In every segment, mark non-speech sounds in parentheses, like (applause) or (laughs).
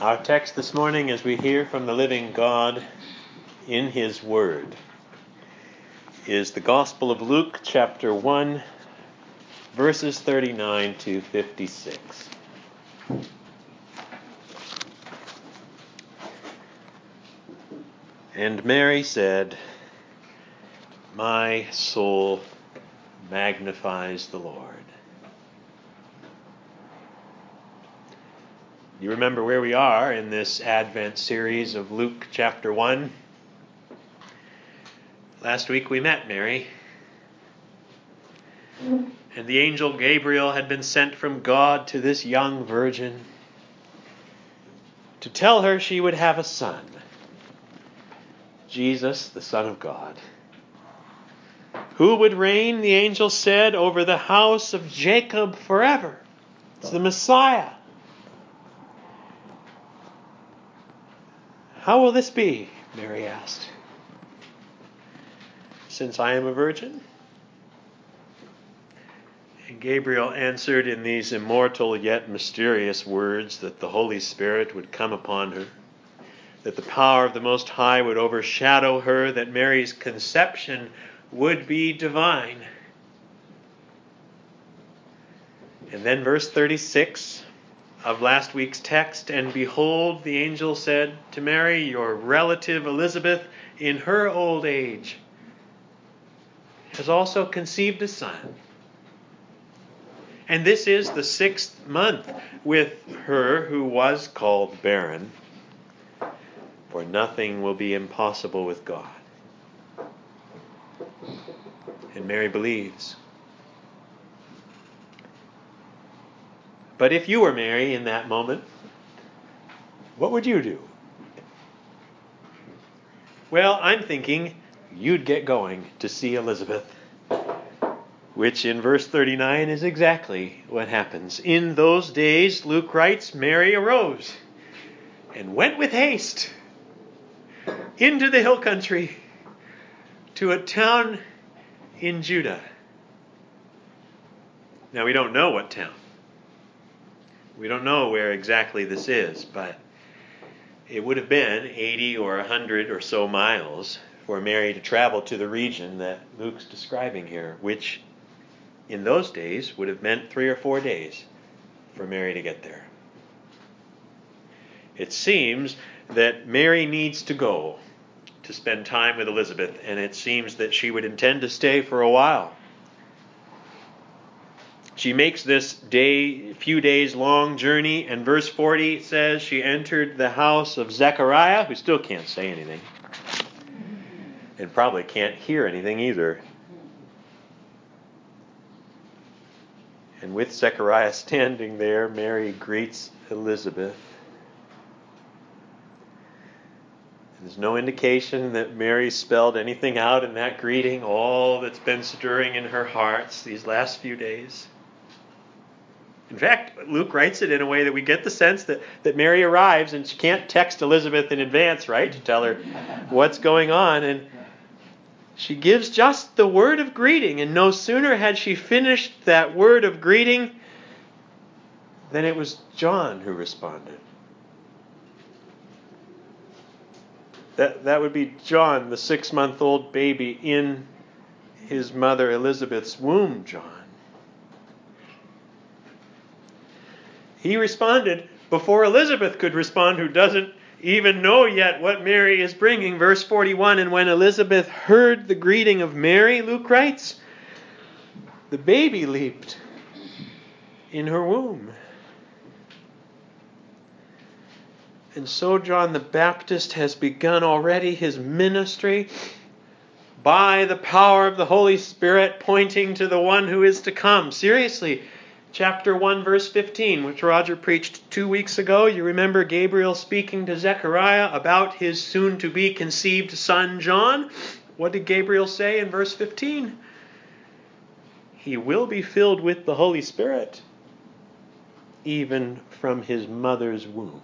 Our text this morning, as we hear from the living God in His Word, is the Gospel of Luke, chapter 1, verses 39 to 56. And Mary said, My soul magnifies the Lord. You remember where we are in this Advent series of Luke chapter 1? Last week we met Mary. And the angel Gabriel had been sent from God to this young virgin to tell her she would have a son, Jesus, the Son of God. Who would reign, the angel said, over the house of Jacob forever? It's the Messiah How will this be? Mary asked. Since I am a virgin? And Gabriel answered in these immortal yet mysterious words that the Holy Spirit would come upon her, that the power of the Most High would overshadow her, that Mary's conception would be divine. And then, verse 36 of last week's text, and behold, the angel said to Mary, Your relative Elizabeth, in her old age, has also conceived a son. And this is the sixth month with her who was called barren, for nothing will be impossible with God. And Mary believes. But if you were Mary in that moment, what would you do? Well, I'm thinking you'd get going to see Elizabeth, which in verse 39 is exactly what happens. In those days, Luke writes, Mary arose and went with haste into the hill country to a town in Judah. Now, we don't know what town. We don't know where exactly this is, but it would have been 80 or 100 or so miles for Mary to travel to the region that Luke's describing here, which in those days would have meant three or four days for Mary to get there. It seems that Mary needs to go to spend time with Elizabeth, and it seems that she would intend to stay for a while. She makes this day, few days long journey, and verse 40 says she entered the house of Zechariah, who still can't say anything, and probably can't hear anything either. And with Zechariah standing there, Mary greets Elizabeth. There's no indication that Mary spelled anything out in that greeting, all that's been stirring in her hearts these last few days. In fact, Luke writes it in a way that we get the sense that, that Mary arrives and she can't text Elizabeth in advance, right, to tell her what's going on. And she gives just the word of greeting. And no sooner had she finished that word of greeting than it was John who responded. That, that would be John, the six month old baby in his mother Elizabeth's womb, John. He responded before Elizabeth could respond, who doesn't even know yet what Mary is bringing. Verse 41 And when Elizabeth heard the greeting of Mary, Luke writes, the baby leaped in her womb. And so John the Baptist has begun already his ministry by the power of the Holy Spirit, pointing to the one who is to come. Seriously, chapter 1, verse 15, which Roger preached two weeks ago. You remember Gabriel speaking to Zechariah about his soon to be conceived son John. What did Gabriel say in verse 15? He will be filled with the Holy Spirit, even from his mother's womb.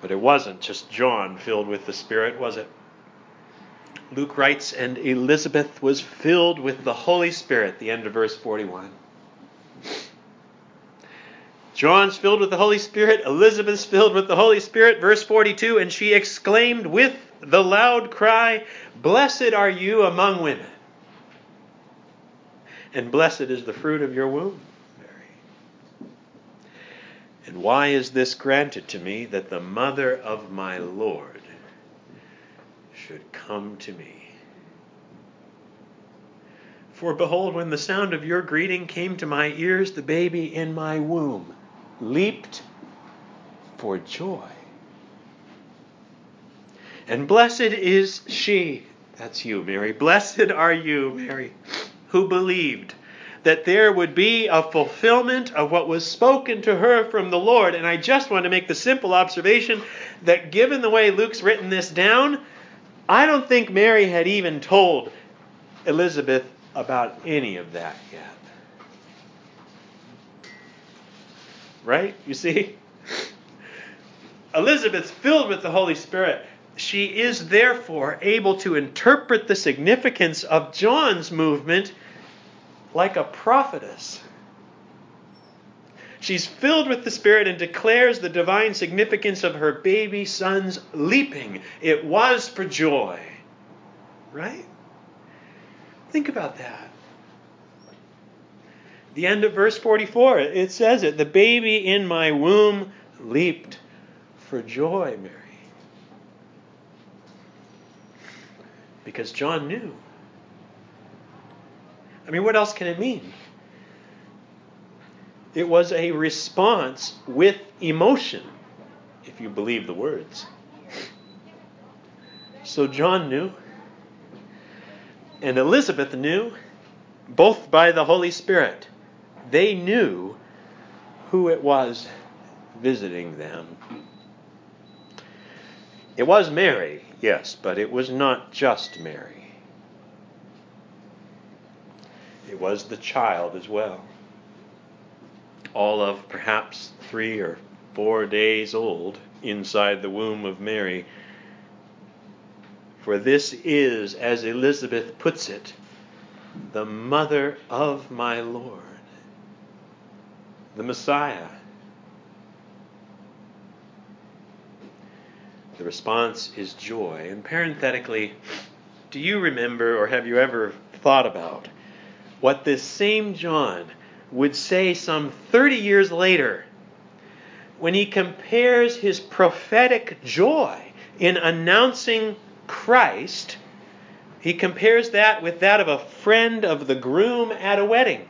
But it wasn't just John filled with the Spirit, was it? Luke writes, and Elizabeth was filled with the Holy Spirit, the end of verse 41. John's filled with the Holy Spirit, Elizabeth's filled with the Holy Spirit. Verse 42 And she exclaimed with the loud cry, Blessed are you among women, and blessed is the fruit of your womb, Mary. And why is this granted to me that the mother of my Lord should come to me? For behold, when the sound of your greeting came to my ears, the baby in my womb leaped for joy. And blessed is she, that's you, Mary. Blessed are you, Mary, who believed that there would be a fulfillment of what was spoken to her from the Lord. And I just want to make the simple observation that given the way Luke's written this down, I don't think Mary had even told Elizabeth about any of that yet. Right? You see? Elizabeth's filled with the Holy Spirit. She is therefore able to interpret the significance of John's movement like a prophetess. She's filled with the Spirit and declares the divine significance of her baby son's leaping. It was for joy. Right? Think about that. The end of verse 44, it says it The baby in my womb leaped for joy, Mary. Because John knew. I mean, what else can it mean? It was a response with emotion, if you believe the words. So John knew and Elizabeth knew, both by the Holy Spirit. They knew who it was visiting them. It was Mary, yes, but it was not just Mary. It was the child as well. All of perhaps three or four days old inside the womb of Mary for this is, as Elizabeth puts it, the mother of my Lord, the Messiah. The response is joy. And parenthetically, do you remember or have you ever thought about what this same John would say some 30 years later when he compares his prophetic joy in announcing Christ, he compares that with that of a friend of the groom at a wedding.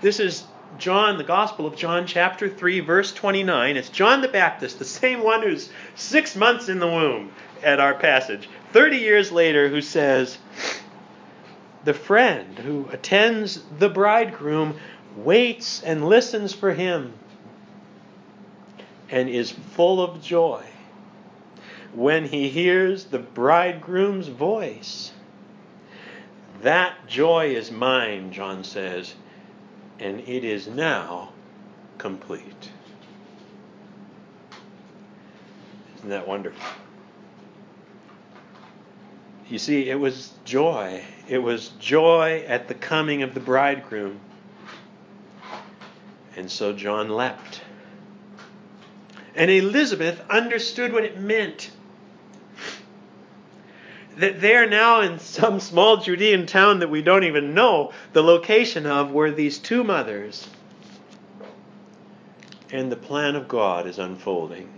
This is John, the Gospel of John, chapter 3, verse 29. It's John the Baptist, the same one who's six months in the womb at our passage, 30 years later, who says, The friend who attends the bridegroom waits and listens for him and is full of joy when he hears the bridegroom's voice. That joy is mine, John says, and it is now complete. Isn't that wonderful? You see, it was joy. It was joy at the coming of the bridegroom. And so John leapt. And Elizabeth understood what it meant that they're now in some small Judean town that we don't even know the location of, where these two mothers and the plan of God is unfolding.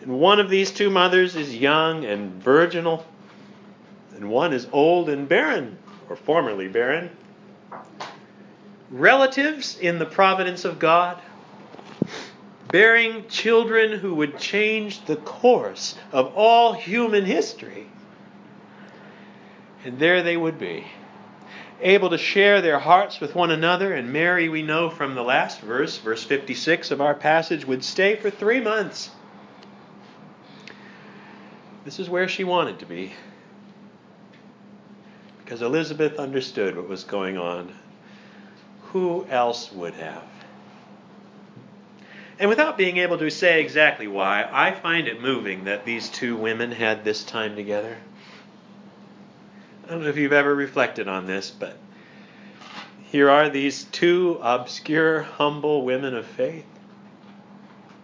And one of these two mothers is young and virginal, and one is old and barren, or formerly barren. Relatives in the providence of God bearing children who would change the course of all human history. And there they would be, able to share their hearts with one another. And Mary, we know from the last verse, verse 56 of our passage, would stay for three months. This is where she wanted to be. Because Elizabeth understood what was going on. Who else would have? And without being able to say exactly why, I find it moving that these two women had this time together. I don't know if you've ever reflected on this, but Here are these two obscure, humble women of faith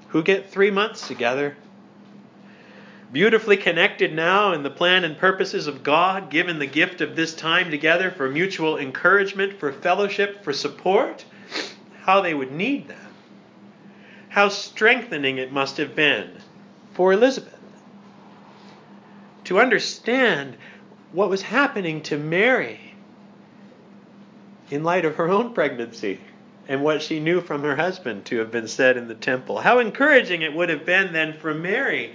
who get three months together. Beautifully connected now in the plan and purposes of God, given the gift of this time together for mutual encouragement, for fellowship, for support. How they would need that. How strengthening it must have been for Elizabeth to understand what was happening to Mary in light of her own pregnancy and what she knew from her husband to have been said in the temple. How encouraging it would have been then for Mary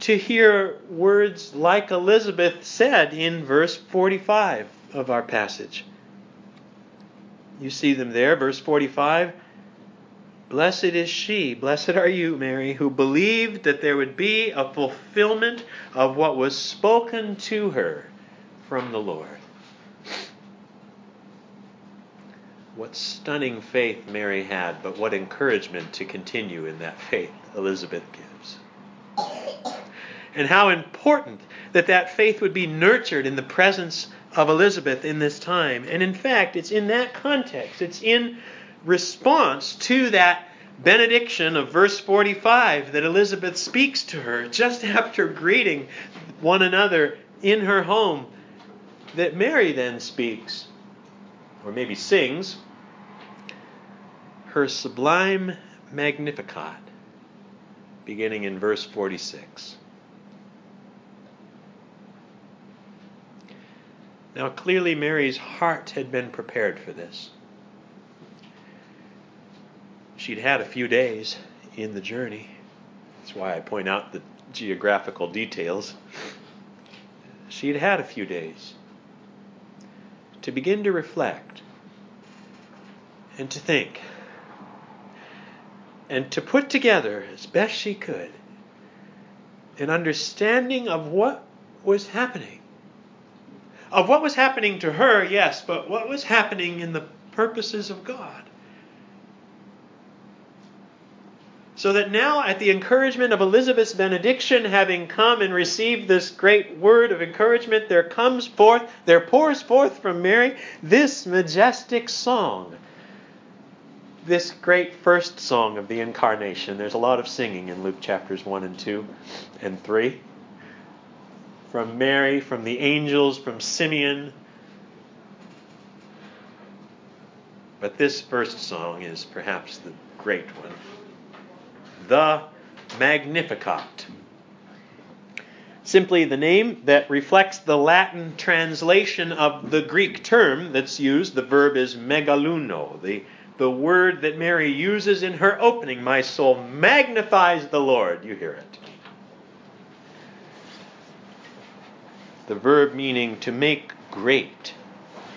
to hear words like Elizabeth said in verse 45 of our passage. You see them there, verse 45. Blessed is she, blessed are you, Mary, who believed that there would be a fulfillment of what was spoken to her from the Lord. What stunning faith Mary had, but what encouragement to continue in that faith Elizabeth gives. And how important that that faith would be nurtured in the presence of Elizabeth in this time. And in fact, it's in that context, it's in response to that benediction of verse 45 that Elizabeth speaks to her just (laughs) after greeting one another in her home that Mary then speaks, or maybe sings, her sublime Magnificat, beginning in verse 46. Now, clearly, Mary's heart had been prepared for this. She'd had a few days in the journey. That's why I point out the geographical details. She'd had a few days to begin to reflect and to think and to put together as best she could an understanding of what was happening. Of what was happening to her, yes, but what was happening in the purposes of God. So that now, at the encouragement of Elizabeth's benediction, having come and received this great word of encouragement, there comes forth, there pours forth from Mary this majestic song this great first song of the incarnation. There's a lot of singing in Luke chapters 1 and 2 and 3. From Mary, from the angels, from Simeon. But this first song is perhaps the great one the Magnificat. Simply the name that reflects the Latin translation of the Greek term that's used. The verb is megaluno, the the word that Mary uses in her opening. My soul magnifies the Lord. You hear it. The verb meaning to make great,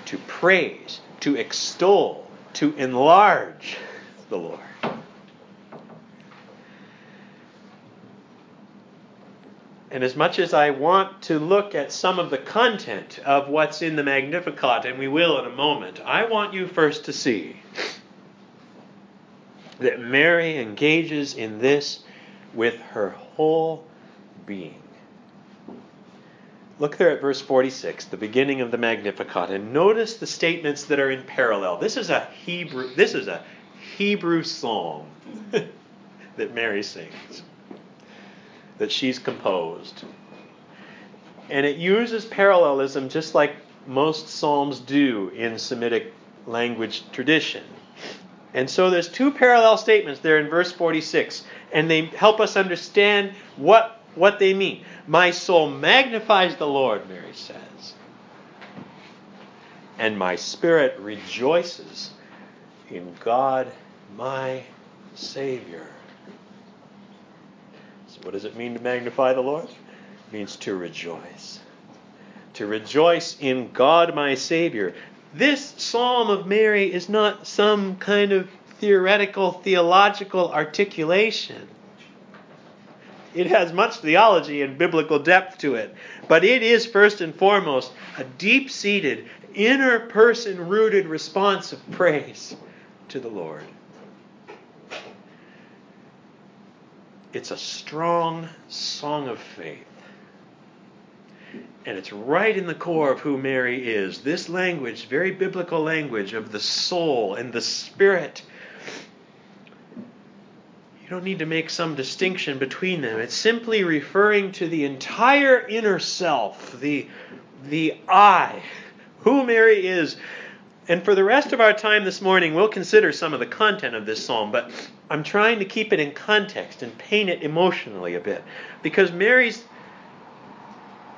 to praise, to extol, to enlarge the Lord. And as much as I want to look at some of the content of what's in the Magnificat, and we will in a moment, I want you first to see that Mary engages in this with her whole being. Look there at verse 46, the beginning of the Magnificat, and notice the statements that are in parallel. This is a Hebrew, this is a Hebrew song (laughs) that Mary sings, that she's composed. And it uses parallelism just like most psalms do in Semitic language tradition. And so there's two parallel statements there in verse 46, and they help us understand what, what they mean. My soul magnifies the Lord, Mary says, and my spirit rejoices in God my Savior. So, what does it mean to magnify the Lord? It means to rejoice. To rejoice in God my Savior. This Psalm of Mary is not some kind of theoretical, theological articulation. It has much theology and biblical depth to it, but it is first and foremost a deep seated, inner person rooted response of praise to the Lord. It's a strong song of faith. And it's right in the core of who Mary is. This language, very biblical language of the soul and the spirit. You don't need to make some distinction between them. It's simply referring to the entire inner self, the, the I, who Mary is. And for the rest of our time this morning, we'll consider some of the content of this psalm, but I'm trying to keep it in context and paint it emotionally a bit. Because Mary's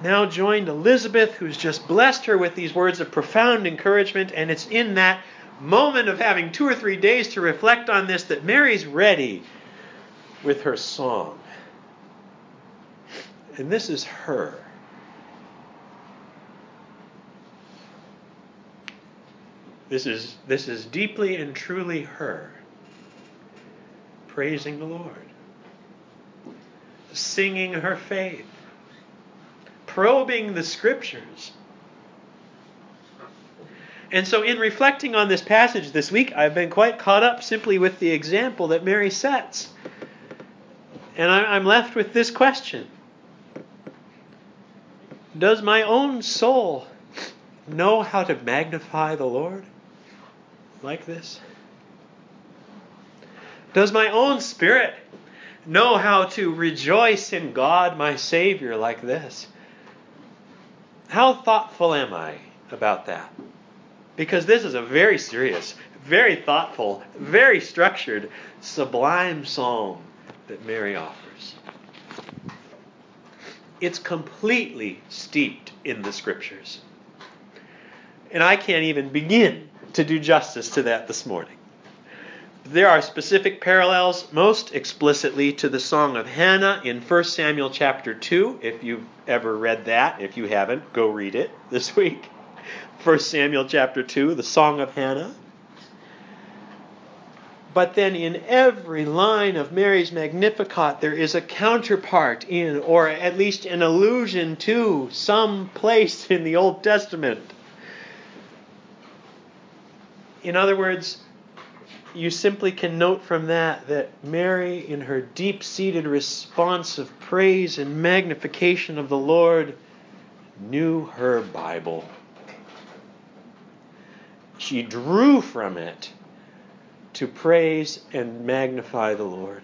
now joined Elizabeth, who's just blessed her with these words of profound encouragement. And it's in that moment of having two or three days to reflect on this that Mary's ready with her song. And this is her. This is, this is deeply and truly her praising the Lord, singing her faith, probing the scriptures. And so, in reflecting on this passage this week, I've been quite caught up simply with the example that Mary sets. And I'm left with this question Does my own soul know how to magnify the Lord like this? Does my own spirit know how to rejoice in God, my Savior, like this? How thoughtful am I about that? Because this is a very serious, very thoughtful, very structured, sublime psalm that Mary offers. It's completely steeped in the scriptures. And I can't even begin to do justice to that this morning. There are specific parallels, most explicitly to the Song of Hannah in 1 Samuel chapter 2. If you've ever read that, if you haven't, go read it this (laughs) week. 1 Samuel chapter 2, the Song of Hannah. But then in every line of Mary's Magnificat, there is a counterpart in, or at least an allusion to, some place (laughs) in the Old Testament. In other words, you simply can note from that that Mary, in her deep seated response of praise and magnification of the Lord, knew her Bible. She drew from it to praise and magnify the Lord.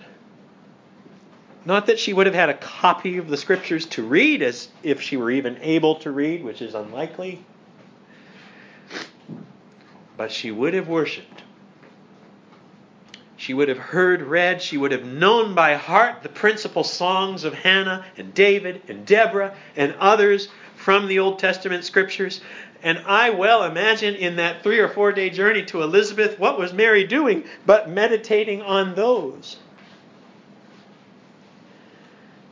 Not that she would have had a copy of the scriptures to read, as if she were even able to read, which is unlikely, but she would have worshiped she would have heard read, she would have known by heart the principal songs of Hannah and David and Deborah and others from the Old Testament scriptures. And I well imagine in that three or four day journey to Elizabeth, what was Mary doing but meditating on those?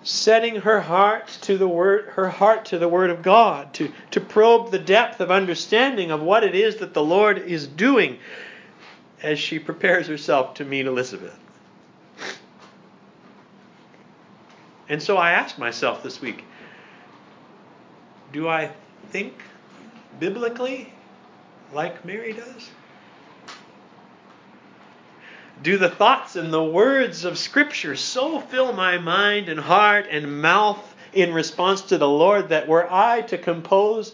Setting her heart to the word, her heart to the word of God, to, to probe the depth of understanding of what it is that the Lord is doing as she prepares herself to meet Elizabeth. And so I asked myself this week do I think biblically like Mary does? Do the thoughts and the words of Scripture so fill my mind and heart and mouth in response to the Lord that were I to compose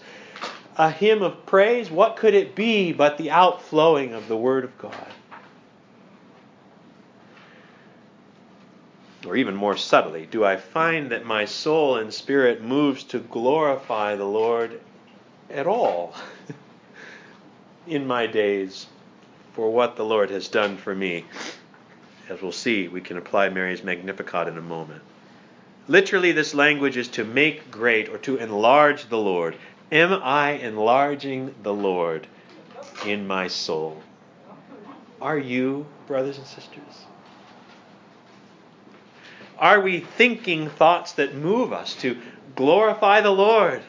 a hymn of praise, what could it be but the outflowing of the Word of God? Or even more subtly, do I find that my soul and spirit moves to glorify the Lord at all in my days for what the Lord has done for me? As we'll see, we can apply Mary's Magnificat in a moment. Literally, this language is to make great or to enlarge the Lord. Am I enlarging the Lord in my soul? Are you, brothers and sisters? Are we thinking thoughts that move us to glorify the Lord?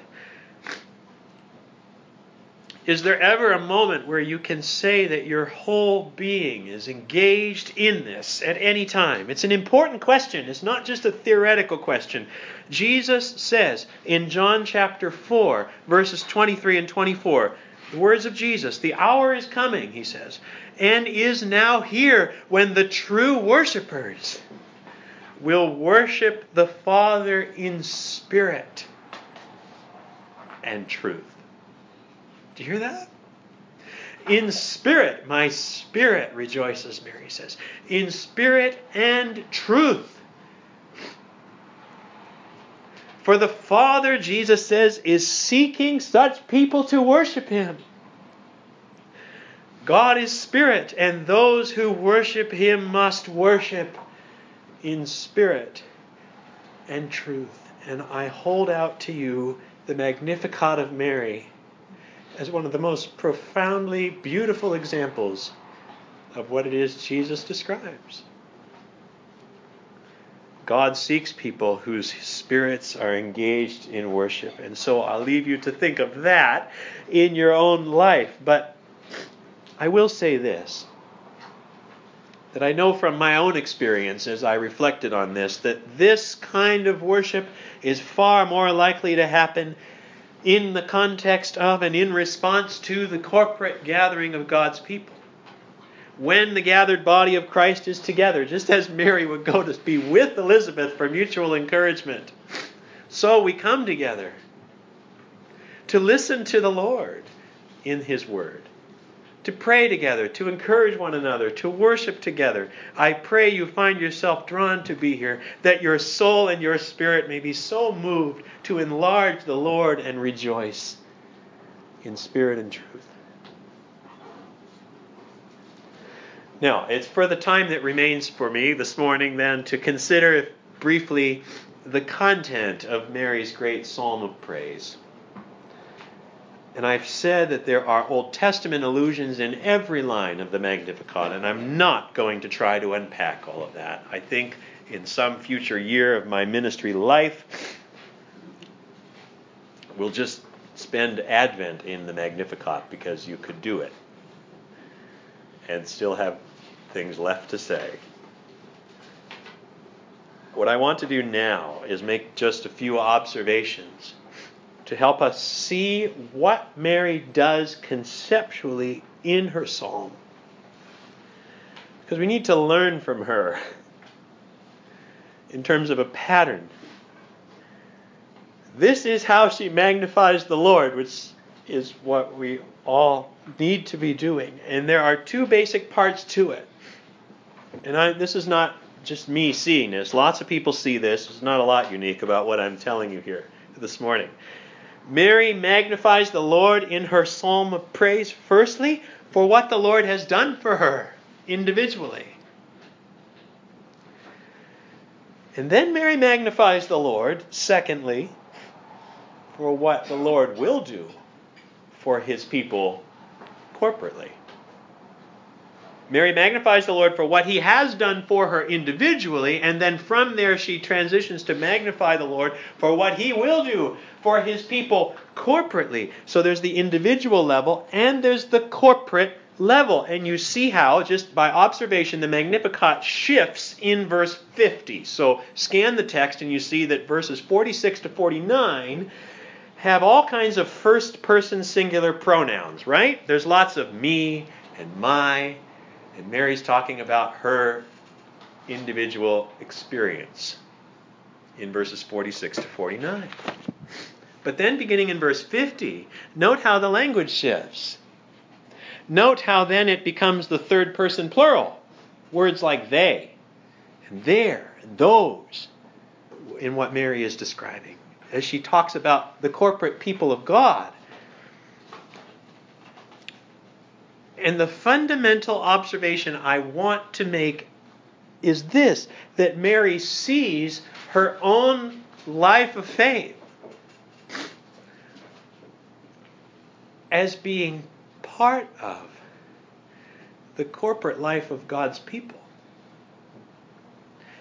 Is there ever a moment where you can say that your whole being is engaged in this at any time? It's an important question. It's not just a theoretical question. Jesus says in John chapter 4, verses 23 and 24, the words of Jesus, the hour is coming, he says, and is now here when the true worshipers will worship the Father in spirit and truth. Do you hear that? In spirit, my spirit rejoices, Mary says. In spirit and truth. For the Father, Jesus says, is seeking such people to worship him. God is spirit, and those who worship him must worship in spirit and truth. And I hold out to you the Magnificat of Mary as one of the most profoundly beautiful examples of what it is Jesus describes. God seeks people whose spirits are engaged in worship. And so I'll leave you to think of that in your own life. But I will say this that I know from my own experience as I reflected on this that this kind of worship is far more likely to happen in the context of and in response to the corporate gathering of God's people. When the gathered body of Christ is together, just as Mary would go to be with Elizabeth for mutual encouragement, so we come together to listen to the Lord in His Word to pray together, to encourage one another, to worship together. I pray you find yourself drawn to be here, that your soul and your spirit may be so moved to enlarge the Lord and rejoice in spirit and truth. Now, it's for the time that remains for me this morning then to consider briefly the content of Mary's great psalm of praise. And I've said that there are Old Testament allusions in every line of the Magnificat, and I'm not going to try to unpack all of that. I think in some future year of my ministry life, we'll just spend Advent in the Magnificat because you could do it and still have things left to say. What I want to do now is make just a few observations to help us see what Mary does conceptually in her psalm. Because we need to learn from her in terms of a pattern. This is how she magnifies the Lord, which is what we all need to be doing. And there are two basic parts to it. And I, this is not just me seeing this. Lots of people see this. There's not a lot unique about what I'm telling you here this morning. Mary magnifies the Lord in her psalm of praise, firstly, for what the Lord has done for her individually. And then Mary magnifies the Lord, secondly, for what the Lord will do for his people corporately. Mary magnifies the Lord for what he has done for her individually, and then from there she transitions to magnify the Lord for what he will do for his people corporately. So there's the individual level and there's the corporate level. And you see how, just by observation, the Magnificat shifts in verse 50. So scan the text and you see that verses 46 to 49 have all kinds of first person singular pronouns, right? There's lots of me and my and Mary's talking about her individual experience in verses 46 to 49. But then, beginning in verse 50, note how the language shifts. Note how then it becomes the third person plural. Words like they, and there, and those, in what Mary is describing. As she talks about the corporate people of God And the fundamental observation I want to make is this that Mary sees her own life of faith as being part of the corporate life of God's people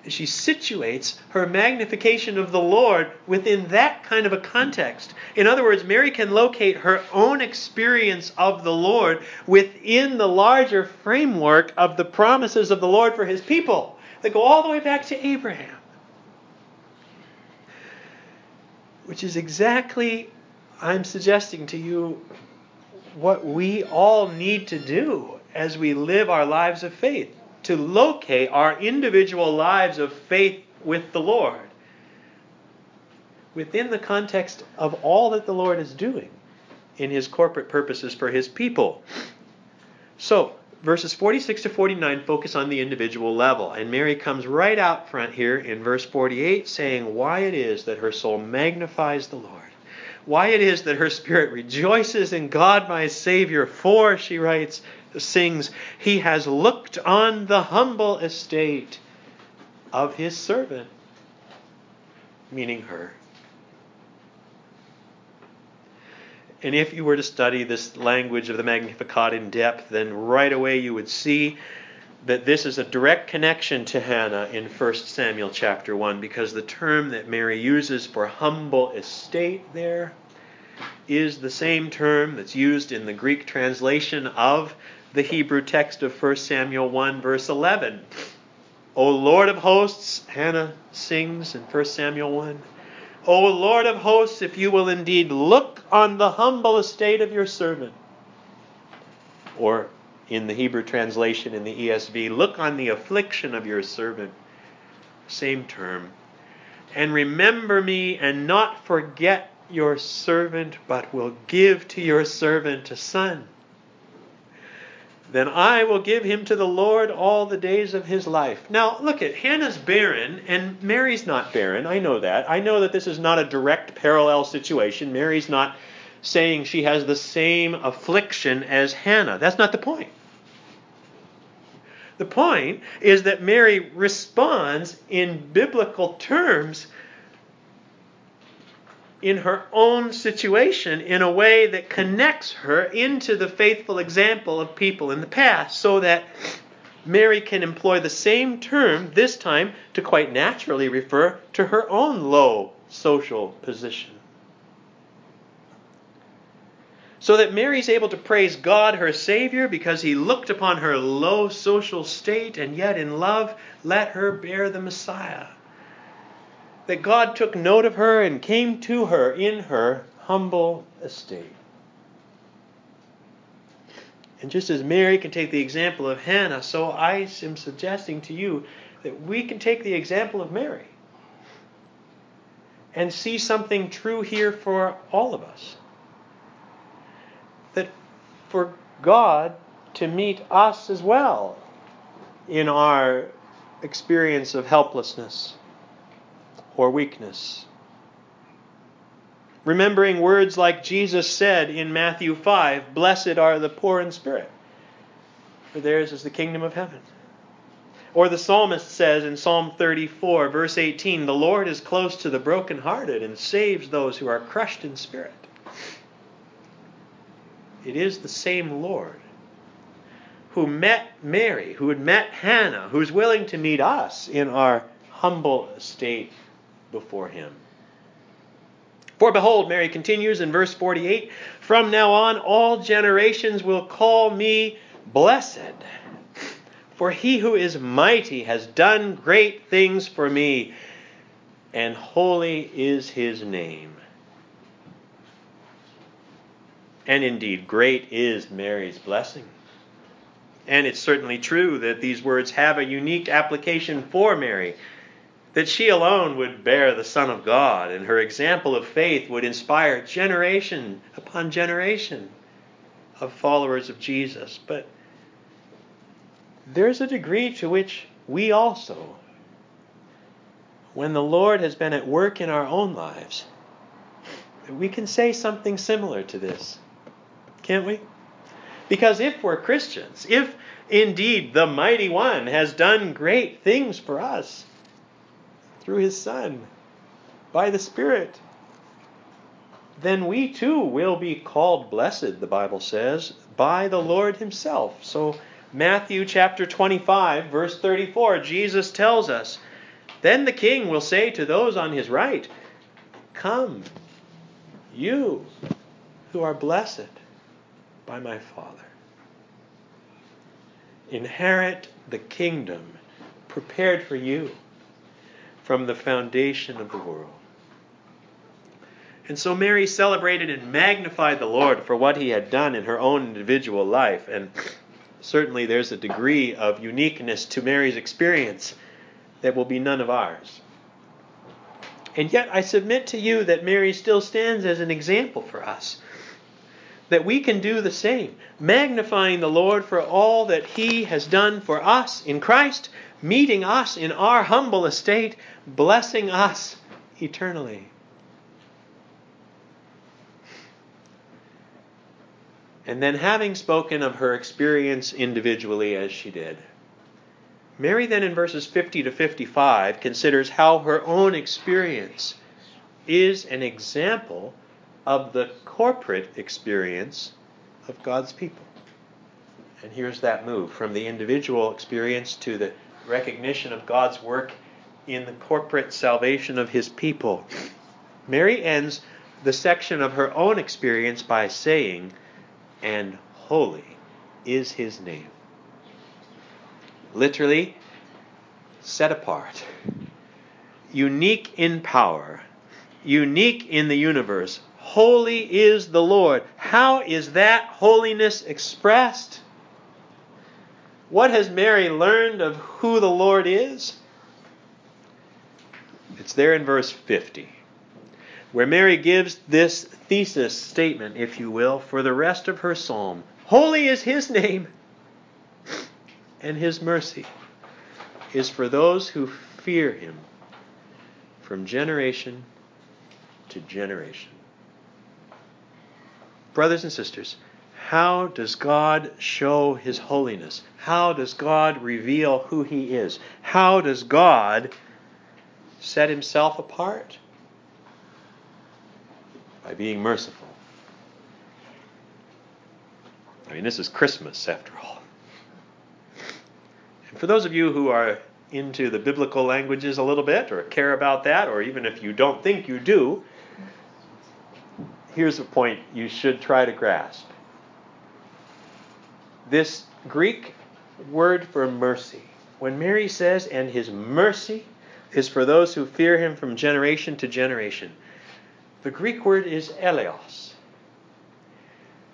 she situates her magnification of the Lord within that kind of a context. In other words, Mary can locate her own experience of the Lord within the larger framework of the promises of the Lord for his people that go all the way back to Abraham. Which is exactly, I'm suggesting to you, what we all need to do as we live our lives of faith to locate our individual lives of faith with the Lord within the context of all that the Lord is doing in his corporate purposes for his people. So, verses 46 to 49 focus on the individual level. And Mary comes right out front here in verse 48 saying why it is that her soul magnifies the Lord. Why it is that her spirit rejoices in God my Savior, for, she writes, sings, He has looked on the humble estate of His servant, meaning her. And if you were to study this language of the Magnificat in depth, then right away you would see that this is a direct connection to Hannah in 1 Samuel chapter 1 because the term that Mary uses for humble estate there is the same term that's used in the Greek translation of the Hebrew text of 1 Samuel 1 verse 11. O Lord of hosts, Hannah sings in 1 Samuel 1. O Lord of hosts, if you will indeed look on the humble estate of your servant. Or in the Hebrew translation in the ESV, look on the affliction of your servant. Same term. And remember me and not forget your servant, but will give to your servant a son then I will give him to the Lord all the days of his life. Now, look at Hannah's barren, and Mary's not barren. I know that. I know that this is not a direct parallel situation. Mary's not saying she has the same affliction as Hannah. That's not the point. The point is that Mary responds in biblical terms in her own situation in a way that connects her into the faithful example of people in the past so that Mary can employ the same term, this time to quite naturally refer to her own low social position. So that Mary's able to praise God, her Savior, because he looked upon her low social state and yet in love let her bear the Messiah that God took note of her and came to her in her humble estate. And just as Mary can take the example of Hannah, so I am suggesting to you that we can take the example of Mary and see something true here for all of us. That for God to meet us as well in our experience of helplessness or weakness. Remembering words like Jesus said in Matthew 5 Blessed are the poor in spirit, for theirs is the kingdom of heaven. Or the psalmist says in Psalm 34, verse 18, The Lord is close to the brokenhearted and saves those who are crushed in spirit. It is the same Lord who met Mary, who had met Hannah, who's willing to meet us in our humble state before him. For behold, Mary continues in verse 48 From now on, all generations will call me blessed. For he who is mighty has done great things for me, and holy is his name. And indeed, great is Mary's blessing. And it's certainly true that these words have a unique application for Mary that she alone would bear the Son of God, and her example of faith would inspire generation upon generation of followers of Jesus. But there's a degree to which we also, when the Lord has been at work in our own lives, we can say something similar to this. Can't we? Because if we're Christians, if indeed the Mighty One has done great things for us, through his Son by the Spirit, then we too will be called blessed, the Bible says, by the Lord himself. So, Matthew chapter 25, verse 34, Jesus tells us, Then the king will say to those on his right, Come, you who are blessed by my Father. Inherit the kingdom prepared for you from the foundation of the world. And so Mary celebrated and magnified the Lord for what he had done in her own individual life. And certainly there's a degree of uniqueness to Mary's experience that will be none of ours. And yet I submit to you that Mary still stands as an example for us. That we can do the same, magnifying the Lord for all that He has done for us in Christ, meeting us in our humble estate, blessing us eternally. And then, having spoken of her experience individually as she did, Mary then in verses 50 to 55 considers how her own experience is an example of the corporate experience of God's people. And here's that move from the individual experience to the recognition of God's work in the corporate salvation of his people. Mary ends the section of her own experience by saying, And holy is his name literally set apart, unique in power, unique in the universe. Holy is the Lord. How is that holiness expressed? What has Mary learned of who the Lord is? It's there in verse 50, where Mary gives this thesis statement, if you will, for the rest of her psalm. Holy is his name and his mercy is for those who fear him from generation to generation. Brothers and sisters, how does God show his holiness? How does God reveal who he is? How does God set himself apart? By being merciful. I mean, this is Christmas after all. And for those of you who are into the biblical languages a little bit or care about that, or even if you don't think you do, here's a point you should try to grasp. This Greek word for mercy, when Mary says, and his mercy is for those who fear him from generation to generation, the Greek word is eleos.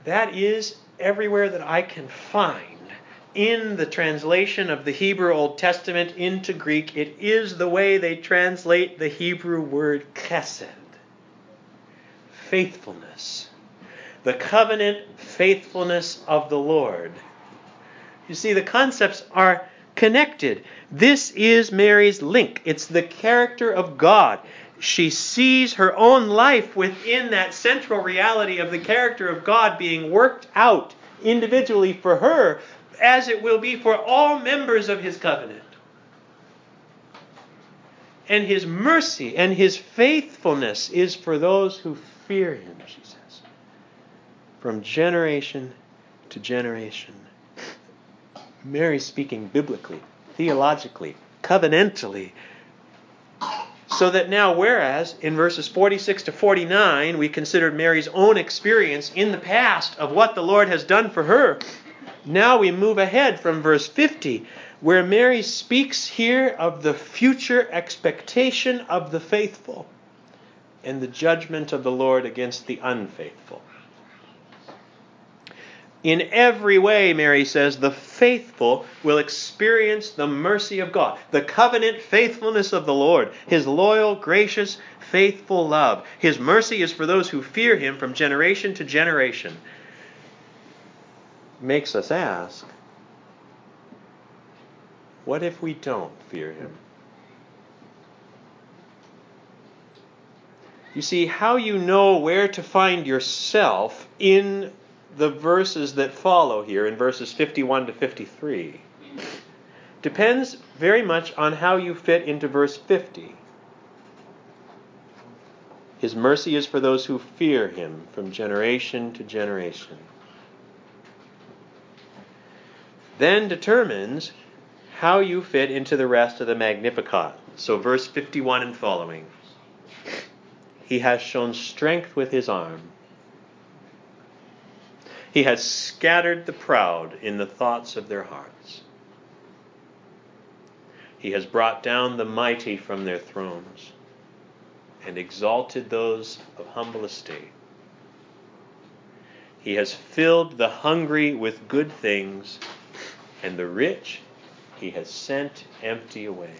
That is everywhere that I can find in the translation of the Hebrew Old Testament into Greek, it is the way they translate the Hebrew word chesed faithfulness. The covenant faithfulness of the Lord. You see, the concepts are connected. This is Mary's link. It's the character of God. She sees her own life within that central reality of the character of God being worked out individually for her as it will be for all members of his covenant. And his mercy and his faithfulness is for those who fear him, she says, from generation to generation. Mary speaking biblically, theologically, covenantally. So that now, whereas in verses 46 to 49, we considered Mary's own experience in the past of what the Lord has done for her, now we move ahead from verse 50, where Mary speaks here of the future expectation of the faithful and the judgment of the Lord against the unfaithful. In every way, Mary says, the faithful will experience the mercy of God, the covenant faithfulness of the Lord, his loyal, gracious, faithful love. His mercy is for those who fear him from generation to generation makes us ask what if we don't fear him? You see, how you know where to find yourself in the verses that follow here, in verses 51 to 53, depends very much on how you fit into verse 50. His mercy is for those who fear him from generation to generation then determines how you fit into the rest of the Magnificat. So, verse 51 and following. He has shown strength with his arm. He has scattered the proud in the thoughts of their hearts. He has brought down the mighty from their thrones and exalted those of humble estate. He has filled the hungry with good things and the rich he has sent empty away.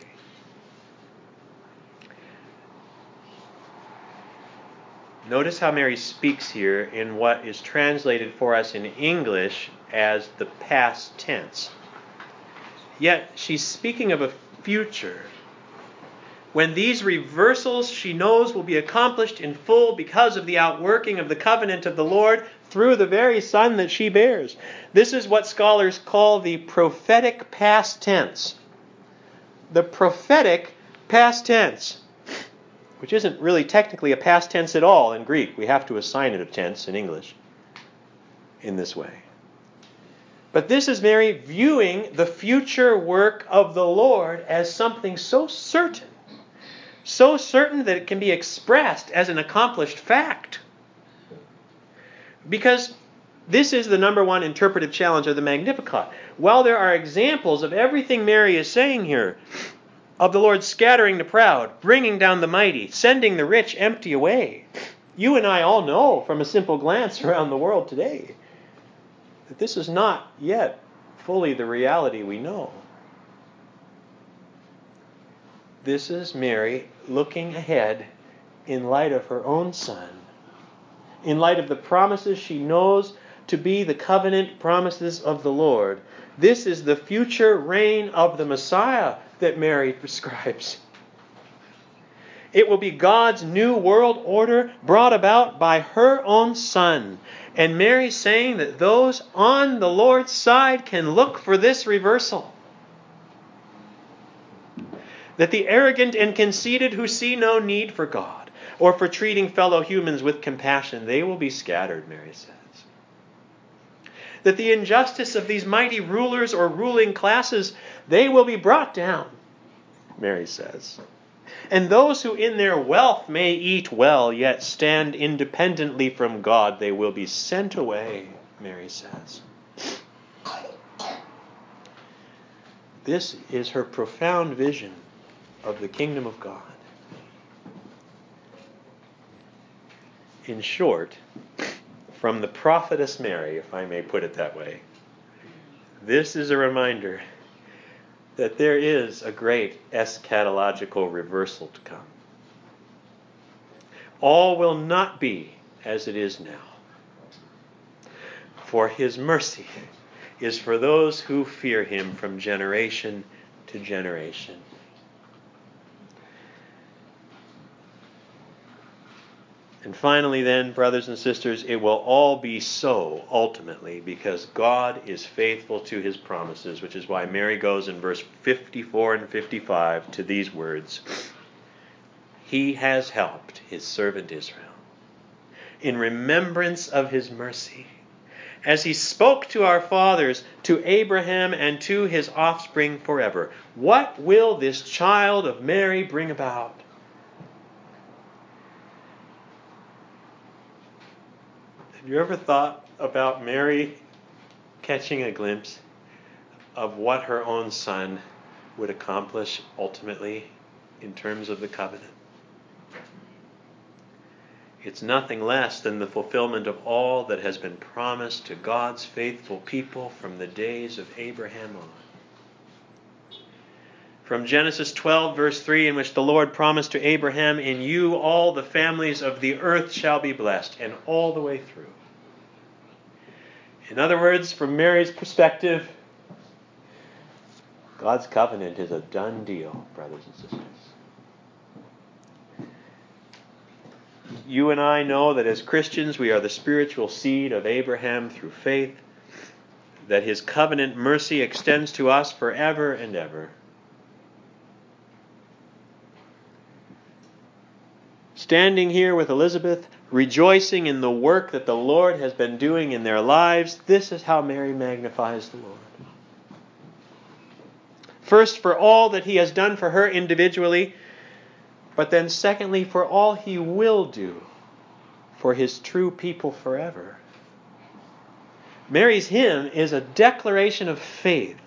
Notice how Mary speaks here in what is translated for us in English as the past tense. Yet she's speaking of a future. When these reversals she knows will be accomplished in full because of the outworking of the covenant of the Lord through the very Son that she bears. This is what scholars call the prophetic past tense. The prophetic past tense which isn't really technically a past tense at all in Greek. We have to assign it a tense in English in this way. But this is Mary viewing the future work of the Lord as something so certain, so certain that it can be expressed as an accomplished fact. Because this is the number one interpretive challenge of the Magnificat. While there are examples of everything Mary is saying here, of the Lord scattering the proud, bringing down the mighty, sending the rich empty away. You and I all know from a simple glance (laughs) around the world today that this is not yet fully the reality we know. This is Mary looking ahead in light of her own son, in light of the promises she knows to be the covenant promises of the Lord. This is the future reign of the Messiah that Mary prescribes. It will be God's new world order brought about by her own Son. And Mary's saying that those on the Lord's side can look for this reversal. That the arrogant and conceited who see no need for God or for treating fellow humans with compassion, they will be scattered, Mary says. That the injustice of these mighty rulers or ruling classes they will be brought down, Mary says. And those who in their wealth may eat well, yet stand independently from God, they will be sent away, Mary says. This is her profound vision of the kingdom of God. In short, from the prophetess Mary, if I may put it that way, this is a reminder that there is a great eschatological reversal to come. All will not be as it is now. For his mercy is for those who fear him from generation to generation. And finally, then, brothers and sisters, it will all be so ultimately because God is faithful to his promises, which is why Mary goes in verse 54 and 55 to these words He has helped his servant Israel in remembrance of his mercy, as he spoke to our fathers, to Abraham, and to his offspring forever. What will this child of Mary bring about? You ever thought about Mary catching a glimpse of what her own son would accomplish ultimately in terms of the covenant? It's nothing less than the fulfillment of all that has been promised to God's faithful people from the days of Abraham on. From Genesis 12, verse 3, in which the Lord promised to Abraham, In you all the families of the earth shall be blessed, and all the way through. In other words, from Mary's perspective, God's covenant is a done deal, brothers and sisters. You and I know that as Christians, we are the spiritual seed of Abraham through faith, that his covenant mercy extends to us forever and ever. Standing here with Elizabeth, rejoicing in the work that the Lord has been doing in their lives, this is how Mary magnifies the Lord. First, for all that he has done for her individually, but then, secondly, for all he will do for his true people forever. Mary's hymn is a declaration of faith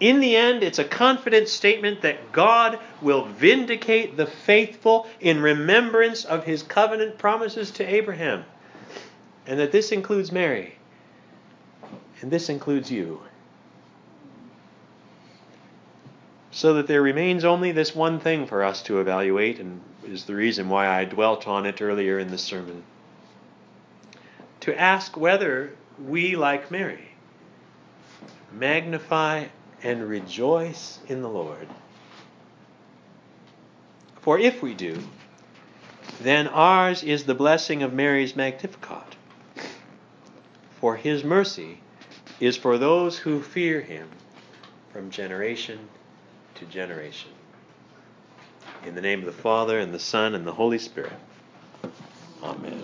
in the end, it's a confident statement that God will vindicate the faithful in remembrance of his covenant promises to Abraham. And that this includes Mary. And this includes you. So that there remains only this one thing for us to evaluate, and is the reason why I dwelt on it earlier in the sermon. To ask whether we, like Mary, magnify and rejoice in the Lord. For if we do, then ours is the blessing of Mary's Magnificat. For his mercy is for those who fear him from generation to generation. In the name of the Father, and the Son, and the Holy Spirit. Amen.